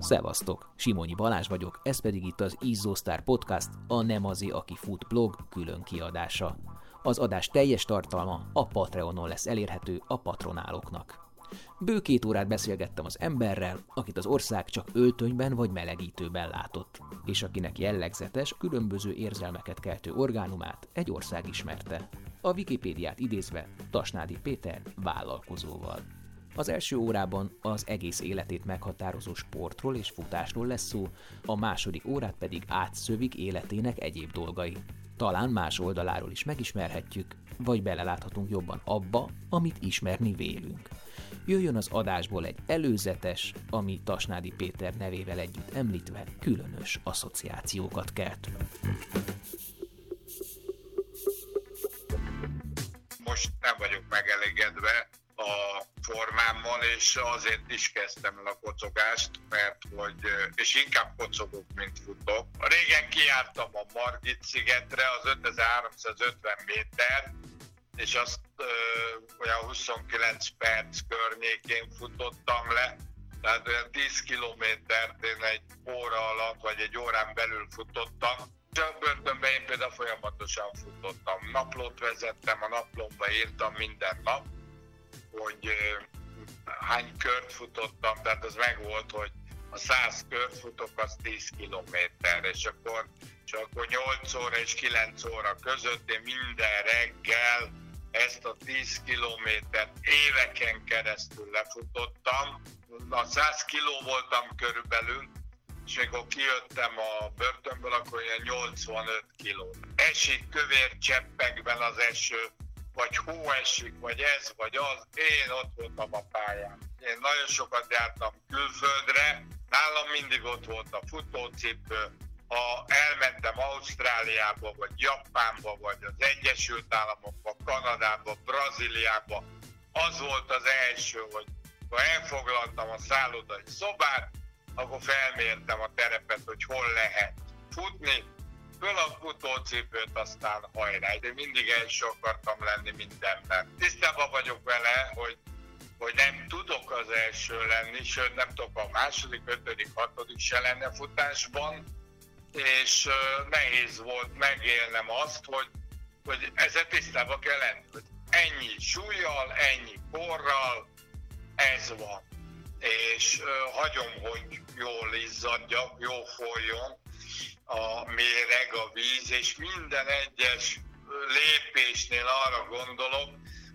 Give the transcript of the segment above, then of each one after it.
Szevasztok! Simonyi Balázs vagyok, ez pedig itt az Izzósztár Podcast, a Nem azé, aki fut blog külön kiadása. Az adás teljes tartalma a Patreonon lesz elérhető a patronáloknak. Bő két órát beszélgettem az emberrel, akit az ország csak öltönyben vagy melegítőben látott, és akinek jellegzetes, különböző érzelmeket keltő orgánumát egy ország ismerte. A Wikipédiát idézve Tasnádi Péter vállalkozóval. Az első órában az egész életét meghatározó sportról és futásról lesz szó, a második órát pedig átszövik életének egyéb dolgai. Talán más oldaláról is megismerhetjük, vagy beleláthatunk jobban abba, amit ismerni vélünk. Jöjjön az adásból egy előzetes, ami Tasnádi Péter nevével együtt említve különös asszociációkat kelt. Most nem vagyok megelégedve a formámmal, és azért is kezdtem el a kocogást, mert hogy, és inkább kocogok, mint futok. Régen kiártam a Margit szigetre, az 5350 méter, és azt ö, olyan 29 perc környékén futottam le, tehát olyan 10 kilométert én egy óra alatt, vagy egy órán belül futottam. A börtönben én például folyamatosan futottam. Naplót vezettem, a naplomba írtam minden nap, hogy hány kört futottam, tehát az meg volt, hogy a 100 kört futok, az 10 kilométer, és akkor, és akkor 8 óra és 9 óra között én minden reggel ezt a 10 kilométert éveken keresztül lefutottam. A 100 kiló voltam körülbelül, és amikor kijöttem a börtönből, akkor ilyen 85 kiló. Esik kövér cseppekben az eső, vagy hó esik, vagy ez, vagy az, én ott voltam a pályán. Én nagyon sokat jártam külföldre, nálam mindig ott volt a futócipő, ha elmentem Ausztráliába, vagy Japánba, vagy az Egyesült Államokba, Kanadába, Brazíliába, az volt az első, hogy ha elfoglaltam a szállodai szobát, akkor felmértem a terepet, hogy hol lehet futni, föl a futócipőt, aztán hajrá. De mindig első akartam lenni mindenben. Tisztában vagyok vele, hogy hogy nem tudok az első lenni, sőt nem tudok a második, ötödik, hatodik se lenne futásban, és nehéz volt megélnem azt, hogy, hogy ezzel tisztában kell lenni, hogy ennyi súlyjal, ennyi korral, ez van. És hagyom, hogy jól izzadjak, jól folyjon a méreg, a víz, és minden egyes lépésnél arra gondolok,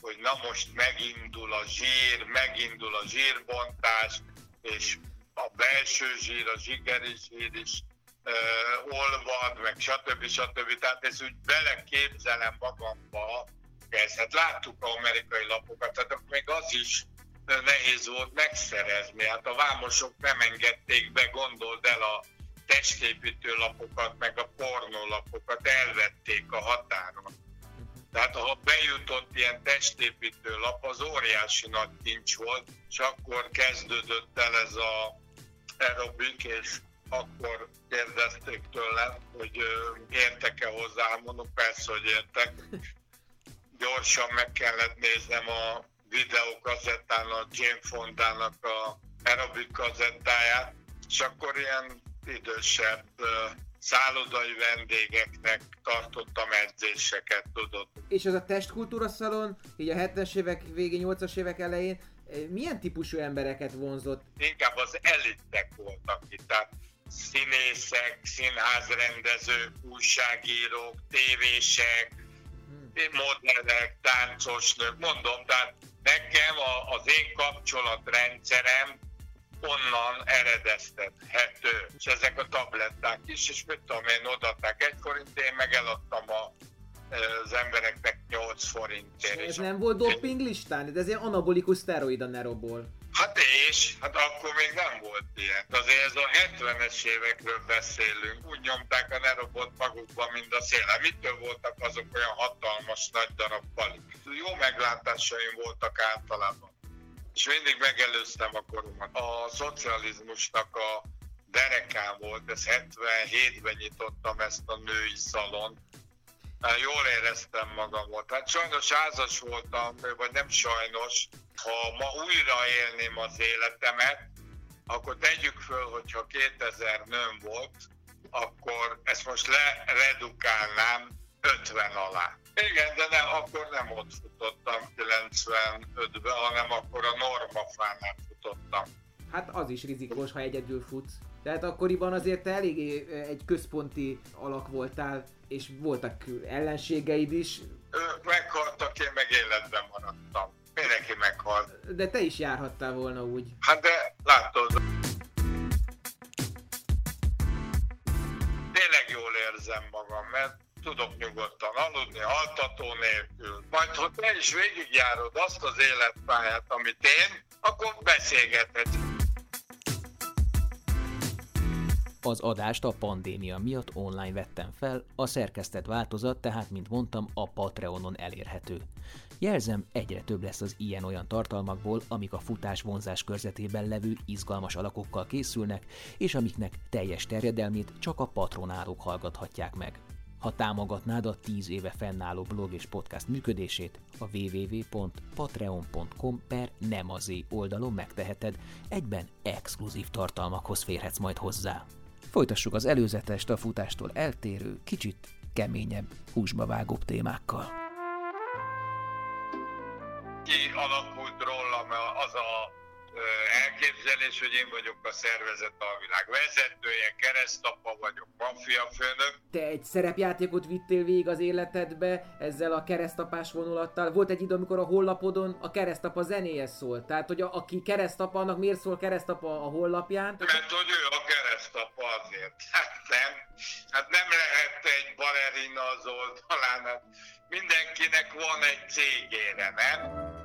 hogy na most megindul a zsír, megindul a zsírbontás, és a belső zsír, a zsigeri zsír is uh, olvad, meg stb. stb. Tehát ezt úgy beleképzelem magamba, ezt hát láttuk a amerikai lapokat, tehát még az is nehéz volt megszerezni. Hát a vámosok nem engedték be, gondold el a testépítő lapokat, meg a pornólapokat elvették a határon. Tehát ha bejutott ilyen testépítő lap, az óriási nagy kincs volt, és akkor kezdődött el ez a aerobik, és akkor kérdezték tőlem, hogy értek-e hozzá, mondom persze, hogy értek. Gyorsan meg kellett néznem a videókazettán a Jane Fondának a aerobik kazettáját, és akkor ilyen idősebb szállodai vendégeknek tartottam edzéseket, tudod. És az a testkultúra szalon, így a 70-es évek végén, 80-as évek elején, milyen típusú embereket vonzott? Inkább az elitek voltak itt, tehát színészek, színházrendezők, újságírók, tévések, hmm. modellek, táncosnők, mondom, tehát nekem a, az én kapcsolatrendszerem onnan eredeztethető. És ezek a tabletták is, és mit tudom én, odaadták egy forint, én meg eladtam a, az embereknek 8 forintért. Ez nem volt doping listán? Ez ilyen anabolikus szteroid a Neroból. Hát és, hát akkor még nem volt ilyen. Azért ez a 70-es évekről beszélünk. Úgy nyomták a Nerobot magukba, mint a szél. Hát mitől voltak azok olyan hatalmas nagy darab palik? Jó meglátásaim voltak általában és mindig megelőztem a koromat. A szocializmusnak a derekán volt, ez 77-ben nyitottam ezt a női szalon. Jól éreztem magamot. Hát sajnos házas voltam, vagy nem sajnos, ha ma újra élném az életemet, akkor tegyük föl, hogyha 2000 nőm volt, akkor ezt most leredukálnám 50 alá. Igen, de nem, akkor nem ott futottam 95-ben, hanem akkor a normafánál futottam. Hát az is rizikós, ha egyedül futsz. Tehát akkoriban azért te eléggé egy központi alak voltál, és voltak ellenségeid is. Ők meghaltak, én meg életben maradtam. Mindenki meghalt. De te is járhattál volna úgy. Hát de látod. Tényleg jól érzem magam, mert tudok nyugodtan aludni, altató nélkül. Majd, ha te is végigjárod azt az életpályát, amit én, akkor beszélgethetsz. Az adást a pandémia miatt online vettem fel, a szerkesztett változat tehát, mint mondtam, a Patreonon elérhető. Jelzem, egyre több lesz az ilyen-olyan tartalmakból, amik a futás vonzás körzetében levő izgalmas alakokkal készülnek, és amiknek teljes terjedelmét csak a patronálók hallgathatják meg. Ha támogatnád a 10 éve fennálló blog és podcast működését, a www.patreon.com per nemazé oldalon megteheted, egyben exkluzív tartalmakhoz férhetsz majd hozzá. Folytassuk az előzetest a futástól eltérő, kicsit keményebb, húsba vágóbb témákkal. Elképzelés, hogy én vagyok a szervezet alvilág vezetője, keresztapa vagyok, főnök. Te egy szerepjátékot vittél végig az életedbe ezzel a keresztapás vonulattal. Volt egy idő, amikor a hollapodon a keresztapa zenéje szólt. Tehát, hogy a, aki keresztapa, annak miért szól keresztapa a hollapján? Mert hogy ő a keresztapa azért. Hát nem. Hát nem lehet egy balerina az oldalán. Hát mindenkinek van egy cégére, nem?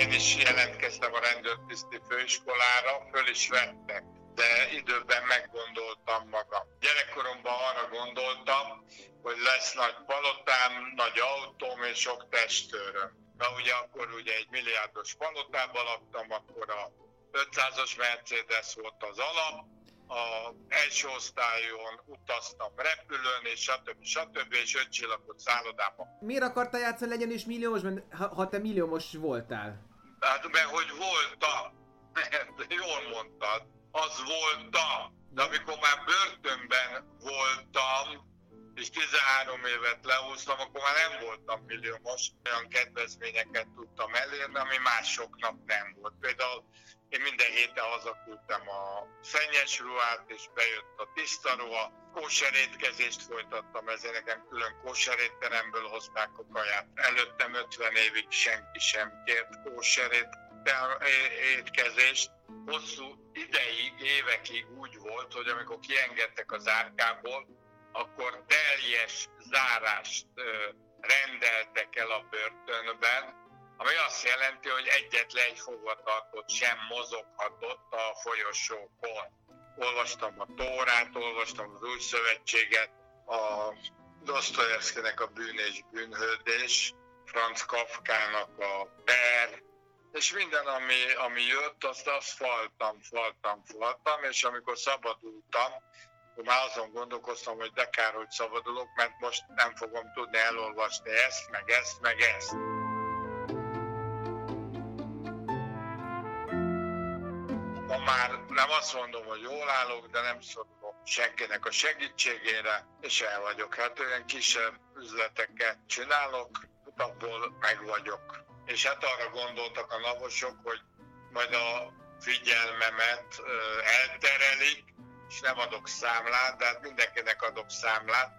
Én is jelentkeztem a rendőrtiszti főiskolára, föl is vettek, de időben meggondoltam magam. Gyerekkoromban arra gondoltam, hogy lesz nagy palotám, nagy autóm és sok testőröm. Na ugye akkor ugye egy milliárdos palotában laktam, akkor a 500-as Mercedes volt az alap, a első osztályon utaztam repülőn, és stb. stb. és öt csillagos szállodában. Miért akartál játszani legyen is milliómos, ha, ha te milliómos voltál? Hát mert hogy voltam. Jól mondtad. Az voltam. De amikor már börtönben voltam, és 13 évet leúztam, akkor már nem voltam milliómos. Olyan kedvezményeket tudtam elérni, ami másoknak nem volt. Például én minden héten hazaküldtem a szennyes ruhát, és bejött a tiszta ruha. Kóserétkezést folytattam, ezért nekem külön kóserétteremből hozták a kaját. Előttem 50 évig senki sem kért kóserét étkezést. Hosszú ideig, évekig úgy volt, hogy amikor kiengedtek az árkából, akkor teljes zárást rendeltek el a börtönben, ami azt jelenti, hogy egyetlen egy fogvatartott sem mozoghatott a folyosókon. Olvastam a Tórát, olvastam az Új Szövetséget, a Dostoyevskynek a Bűn és Bűnhődés, Franz Kafkának a Per, és minden, ami, ami jött, azt, azt faltam, faltam, faltam, és amikor szabadultam, már azon gondolkoztam, hogy de kár, hogy szabadulok, mert most nem fogom tudni elolvasni ezt, meg ezt, meg ezt. Már nem azt mondom, hogy jól állok, de nem szorulok senkinek a segítségére, és el vagyok. Hát olyan kisebb üzleteket csinálok, abból meg vagyok. És hát arra gondoltak a navosok, hogy majd a figyelmemet elterelik, és nem adok számlát, de hát mindenkinek adok számlát,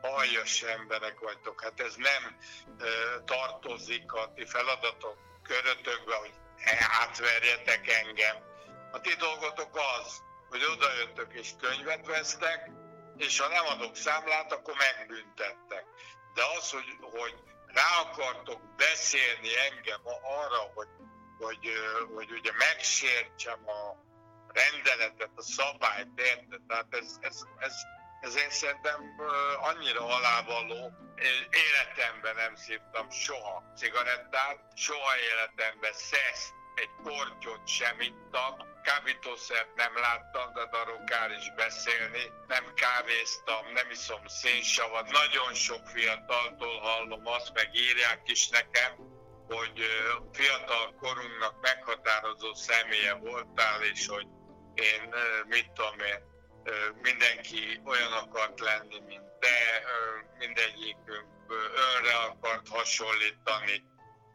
aljas emberek vagytok. Hát ez nem uh, tartozik a ti feladatok körötökbe, hogy átverjetek engem. A ti dolgotok az, hogy odajöttök és könyvet vesztek, és ha nem adok számlát, akkor megbüntettek. De az, hogy, hogy rá akartok beszélni engem arra, hogy, hogy, hogy ugye megsértsem a, rendeletet, a szabályt, érted? Tehát ez, ez, ez, ez én szerintem annyira alávaló, életemben nem szívtam soha cigarettát, soha életemben szeszt, egy kortyot sem ittam, kábítószert nem láttam, de arról is beszélni. Nem kávéztam, nem iszom szénsavat. Nagyon sok fiataltól hallom azt, meg írják is nekem, hogy fiatal korunknak meghatározó személye voltál, és hogy én, mit tudom én, mindenki olyan akart lenni, mint te, mindegyikünk önre akart hasonlítani,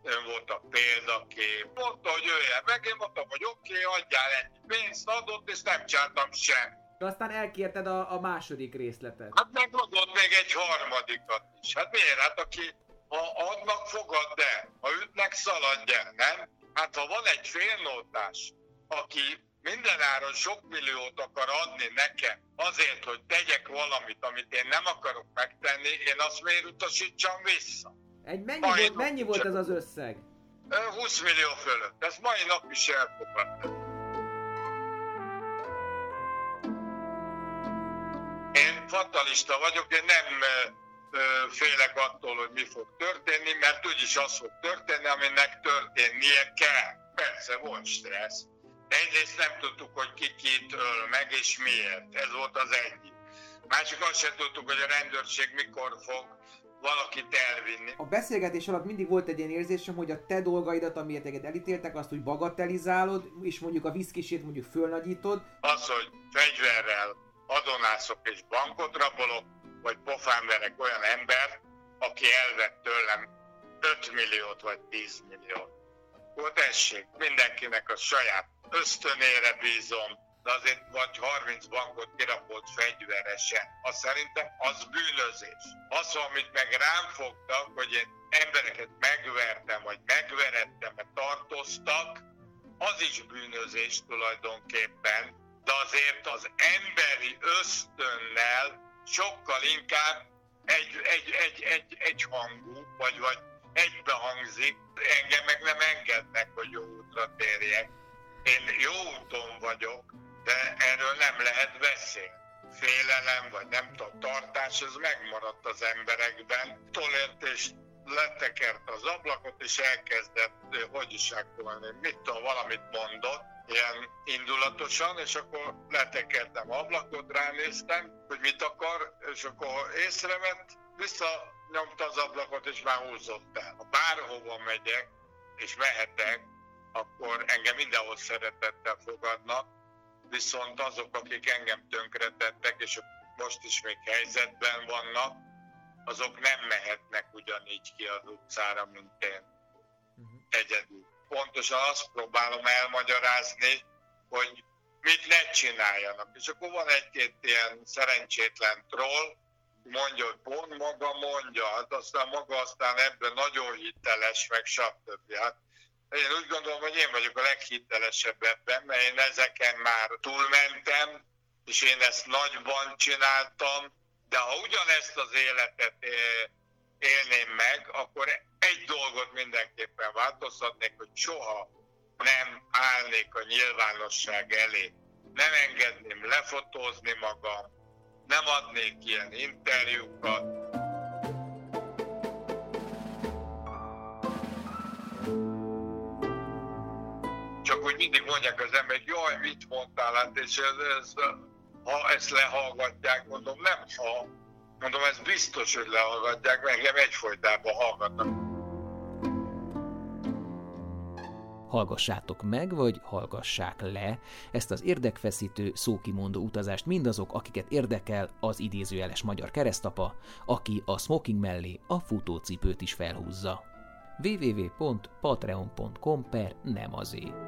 ön volt a példakép. Mondta, hogy jöjjön meg, én mondtam, hogy oké, okay, adjál ennyi pénzt, adott, és nem csináltam sem. De aztán elkérted a, a második részletet. Hát megadott még egy harmadikat is. Hát miért? Hát aki ha adnak, fogad el. Ha ütnek, szaladj el, nem? Hát ha van egy félnótás, aki mindenáron sok milliót akar adni nekem azért, hogy tegyek valamit, amit én nem akarok megtenni, én azt miért utasítsam vissza? Egy mennyi, volt, mennyi volt ez az összeg? 20 millió fölött. Ez mai nap is elfogadta. Én fatalista vagyok, én nem félek attól, hogy mi fog történni, mert úgyis az fog történni, aminek történnie kell. Persze, volt stressz. Egyrészt nem tudtuk, hogy ki kit öl meg, és miért. Ez volt az egyik. Másik azt sem tudtuk, hogy a rendőrség mikor fog valakit elvinni. A beszélgetés alatt mindig volt egy ilyen érzésem, hogy a te dolgaidat, amiért elítéltek, azt úgy bagatelizálod, és mondjuk a viszkisét mondjuk fölnagyítod. Az, hogy fegyverrel adonászok és bankot rabolok, vagy pofán verek olyan ember, aki elvett tőlem 5 milliót vagy 10 milliót. Akkor tessék, mindenkinek a saját ösztönére bízom, de azért vagy 30 bankot kirapolt fegyveresen. Azt szerintem az bűnözés. Az, amit meg rám fogtak, hogy én embereket megvertem, vagy megverettem, mert tartoztak, az is bűnözés tulajdonképpen, de azért az emberi ösztönnel sokkal inkább egy, egy, egy, egy, egy hangú, vagy, vagy egybehangzik, engem meg nem engednek, hogy jó útra térjek. Én jó úton vagyok, de erről nem lehet beszélni. Félelem, vagy nem tudom, tartás, ez megmaradt az emberekben. Tolért és letekert az ablakot, és elkezdett, hogy is mit tudom, valamit mondott, ilyen indulatosan, és akkor letekertem ablakot, ránéztem, hogy mit akar, és akkor észrevett, visszanyomta az ablakot, és már húzott el. Ha bárhova megyek, és mehetek, akkor engem mindenhol szeretettel fogadnak, viszont azok, akik engem tönkretettek, és most is még helyzetben vannak, azok nem mehetnek ugyanígy ki az utcára, mint én. Uh-huh. Egyedül pontosan azt próbálom elmagyarázni, hogy mit ne csináljanak. És akkor van egy-két ilyen szerencsétlen troll, mondja, hogy pont maga mondja, hát aztán maga aztán ebben nagyon hiteles, meg stb. Hát én úgy gondolom, hogy én vagyok a leghitelesebb ebben, mert én ezeken már túlmentem, és én ezt nagyban csináltam, de ha ugyanezt az életet élném meg, akkor egy dolgot mindenképpen változtatnék, hogy soha nem állnék a nyilvánosság elé. Nem engedném lefotózni magam, nem adnék ilyen interjúkat. Mindig mondják az emberek, jaj, mit mondtál, hát, és ez, ez, ha ezt lehallgatják, mondom, nem ha, Mondom, ez biztos, hogy lehallgatják, mert engem egyfolytában hallgatnak. Hallgassátok meg, vagy hallgassák le ezt az érdekfeszítő, szókimondó utazást mindazok, akiket érdekel az idézőjeles magyar keresztapa, aki a smoking mellé a futócipőt is felhúzza. www.patreon.com per nem azért.